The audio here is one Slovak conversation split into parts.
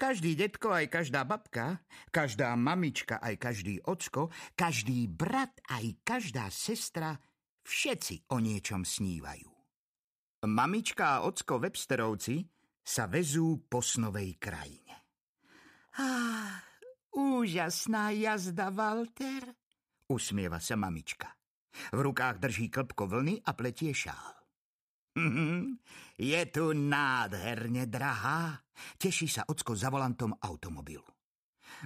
Každý detko, aj každá babka, každá mamička, aj každý ocko, každý brat, aj každá sestra, všetci o niečom snívajú. Mamička a ocko Websterovci sa vezú po snovej krajine. Á, úžasná jazda, Walter, usmieva sa mamička. V rukách drží klpko vlny a pletie šál. Je tu nádherne drahá, teší sa ocko za volantom automobilu.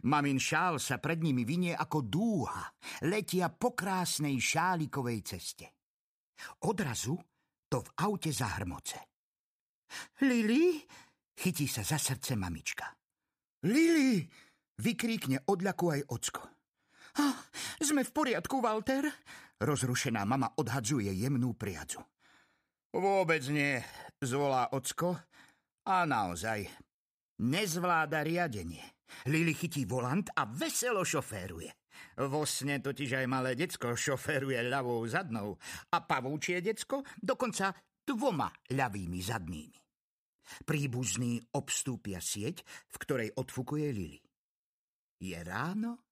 Mamin šál sa pred nimi vinie ako dúha, letia po krásnej šálikovej ceste. Odrazu to v aute zahrmoce. Lili? Chytí sa za srdce mamička. Lili! Vykríkne odľaku aj ocko. Ah, sme v poriadku, Walter? Rozrušená mama odhadzuje jemnú priadzu. Vôbec nie, zvolá ocko. A naozaj, nezvláda riadenie. Lili chytí volant a veselo šoféruje. Vo sne totiž aj malé decko šoféruje ľavou zadnou a pavúčie decko dokonca dvoma ľavými zadnými. Príbuzní obstúpia sieť, v ktorej odfukuje Lili. Je ráno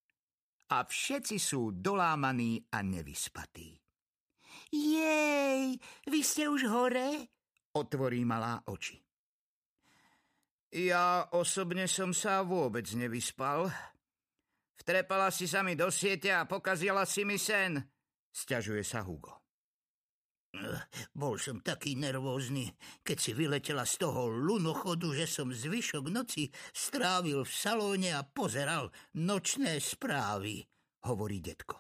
a všetci sú dolámaní a nevyspatí. Jej, vy ste už hore? Otvorí malá oči. Ja osobne som sa vôbec nevyspal, Vtrepala si sa mi do siete a pokazila si mi sen, sťažuje sa Hugo. Bol som taký nervózny, keď si vyletela z toho lunochodu, že som zvyšok noci strávil v salóne a pozeral nočné správy, hovorí detko.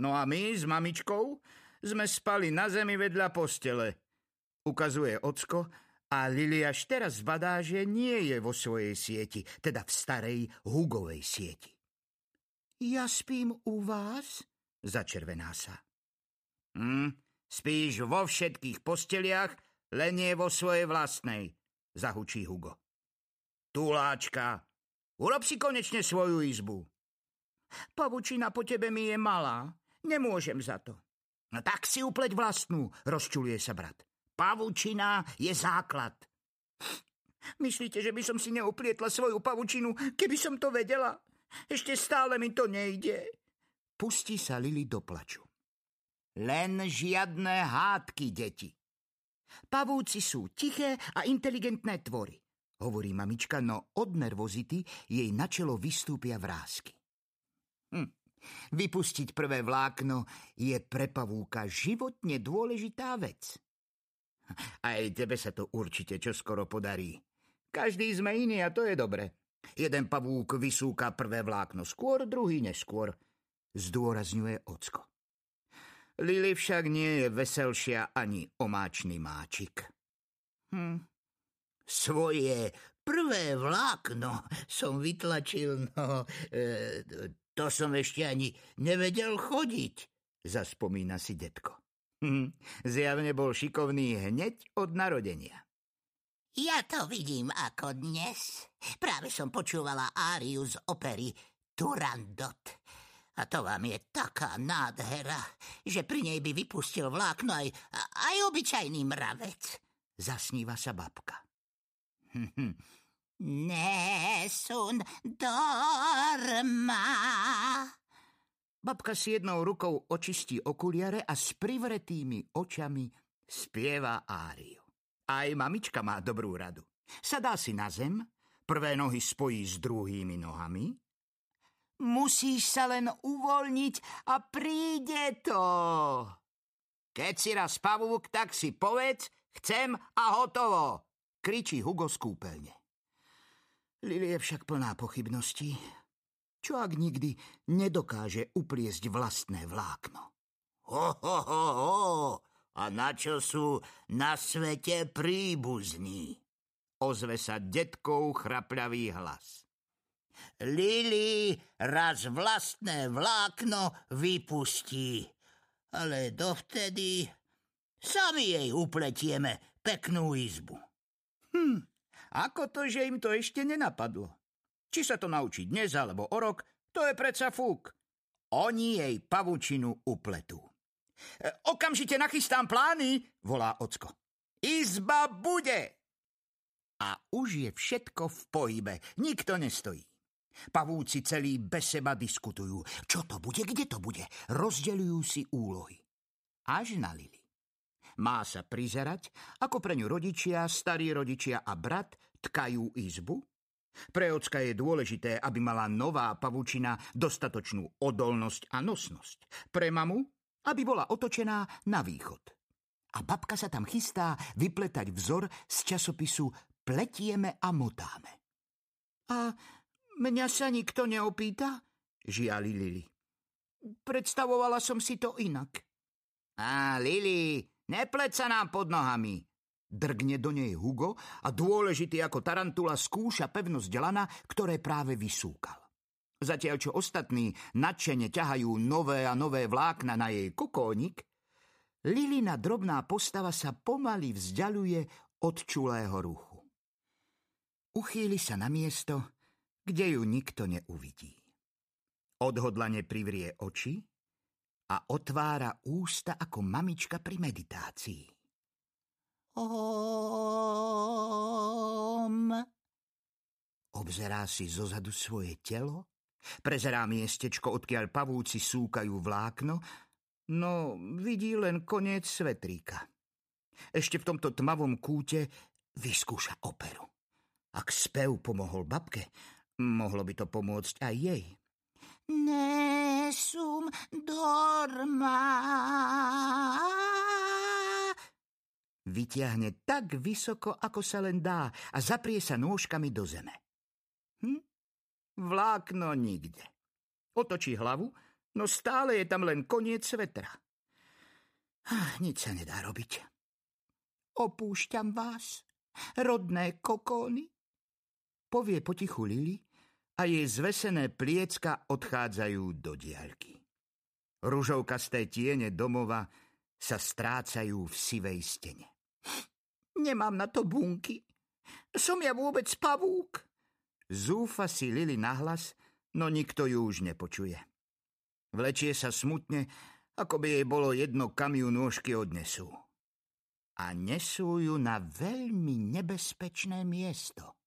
No a my s mamičkou sme spali na zemi vedľa postele, ukazuje ocko a Lili až teraz badá, že nie je vo svojej sieti, teda v starej Hugovej sieti. Ja spím u vás? Začervená sa. Hm, spíš vo všetkých posteliach, len nie vo svojej vlastnej, zahučí Hugo. Tuláčka, urob si konečne svoju izbu. Pavučina po tebe mi je malá, nemôžem za to. No tak si upleť vlastnú, rozčuluje sa brat. Pavučina je základ. Myslíte, že by som si neuplietla svoju pavučinu, keby som to vedela? Ešte stále mi to nejde. Pustí sa Lili do plaču. Len žiadne hádky, deti. Pavúci sú tiché a inteligentné tvory, hovorí mamička, no od nervozity jej na čelo vystúpia vrázky. Hm. Vypustiť prvé vlákno je pre pavúka životne dôležitá vec. Aj tebe sa to určite čoskoro podarí. Každý sme iný a to je dobre. Jeden pavúk vysúka prvé vlákno skôr, druhý neskôr, zdôrazňuje ocko. Lili však nie je veselšia ani omáčný máčik. Hm. Svoje prvé vlákno som vytlačil, no e, to som ešte ani nevedel chodiť, zaspomína si detko. Hm, zjavne bol šikovný hneď od narodenia. Ja to vidím ako dnes. Práve som počúvala áriu z opery Turandot. A to vám je taká nádhera, že pri nej by vypustil vlákno aj, aj obyčajný mravec. Zasníva sa babka. Nesun dorma. Babka si jednou rukou očistí okuliare a s privretými očami spieva áriu. Aj mamička má dobrú radu. Sadá si na zem, prvé nohy spojí s druhými nohami. Musíš sa len uvoľniť a príde to. Keď si raz pavúk, tak si povedz, chcem a hotovo, kričí Hugo z. Lili je však plná pochybností. Čo ak nikdy nedokáže upliesť vlastné vlákno? Ho, ho, ho, ho, a na čo sú na svete príbuzní? Ozve sa detkov chrapľavý hlas. Lili raz vlastné vlákno vypustí, ale dovtedy sami jej upletieme peknú izbu. Hm, ako to, že im to ešte nenapadlo? Či sa to naučí dnes alebo o rok, to je predsa fúk. Oni jej pavučinu upletú. Okamžite nachystám plány, volá ocko. Izba bude! A už je všetko v pohybe, nikto nestojí. Pavúci celý bez seba diskutujú. Čo to bude, kde to bude? Rozdeľujú si úlohy. Až na Lili. Má sa prizerať, ako pre ňu rodičia, starí rodičia a brat tkajú izbu? Pre ocka je dôležité, aby mala nová pavučina dostatočnú odolnosť a nosnosť. Pre mamu, aby bola otočená na východ. A babka sa tam chystá vypletať vzor z časopisu Pletieme a motáme. A mňa sa nikto neopýta? Žiali Lili. Predstavovala som si to inak. Á, Lili, nepleť sa nám pod nohami. Drgne do nej Hugo a dôležitý ako tarantula skúša pevnosť lana, ktoré práve vysúkal. Zatiaľ, čo ostatní nadšene ťahajú nové a nové vlákna na jej kokónik, Lilina drobná postava sa pomaly vzdialuje od čulého ruchu. Uchýli sa na miesto, kde ju nikto neuvidí. Odhodlane privrie oči a otvára ústa ako mamička pri meditácii. Om. Obzerá si zozadu svoje telo, prezerá miestečko, odkiaľ pavúci súkajú vlákno, no vidí len koniec svetríka. Ešte v tomto tmavom kúte vyskúša operu. Ak spev pomohol babke, mohlo by to pomôcť aj jej. Nesum dorma. Vyťahne tak vysoko, ako sa len dá a zaprie sa nôžkami do zeme. Hm? Vlákno nikde. Otočí hlavu, no stále je tam len koniec svetra. Ah, nič sa nedá robiť. Opúšťam vás, rodné kokóny, povie potichu Lili a jej zvesené pliecka odchádzajú do diaľky. Ružovkasté tiene domova sa strácajú v sivej stene. Nemám na to bunky. Som ja vôbec pavúk. Zúfa si Lili nahlas, no nikto ju už nepočuje. Vlečie sa smutne, ako by jej bolo jedno, kam ju nôžky odnesú. A nesú ju na veľmi nebezpečné miesto.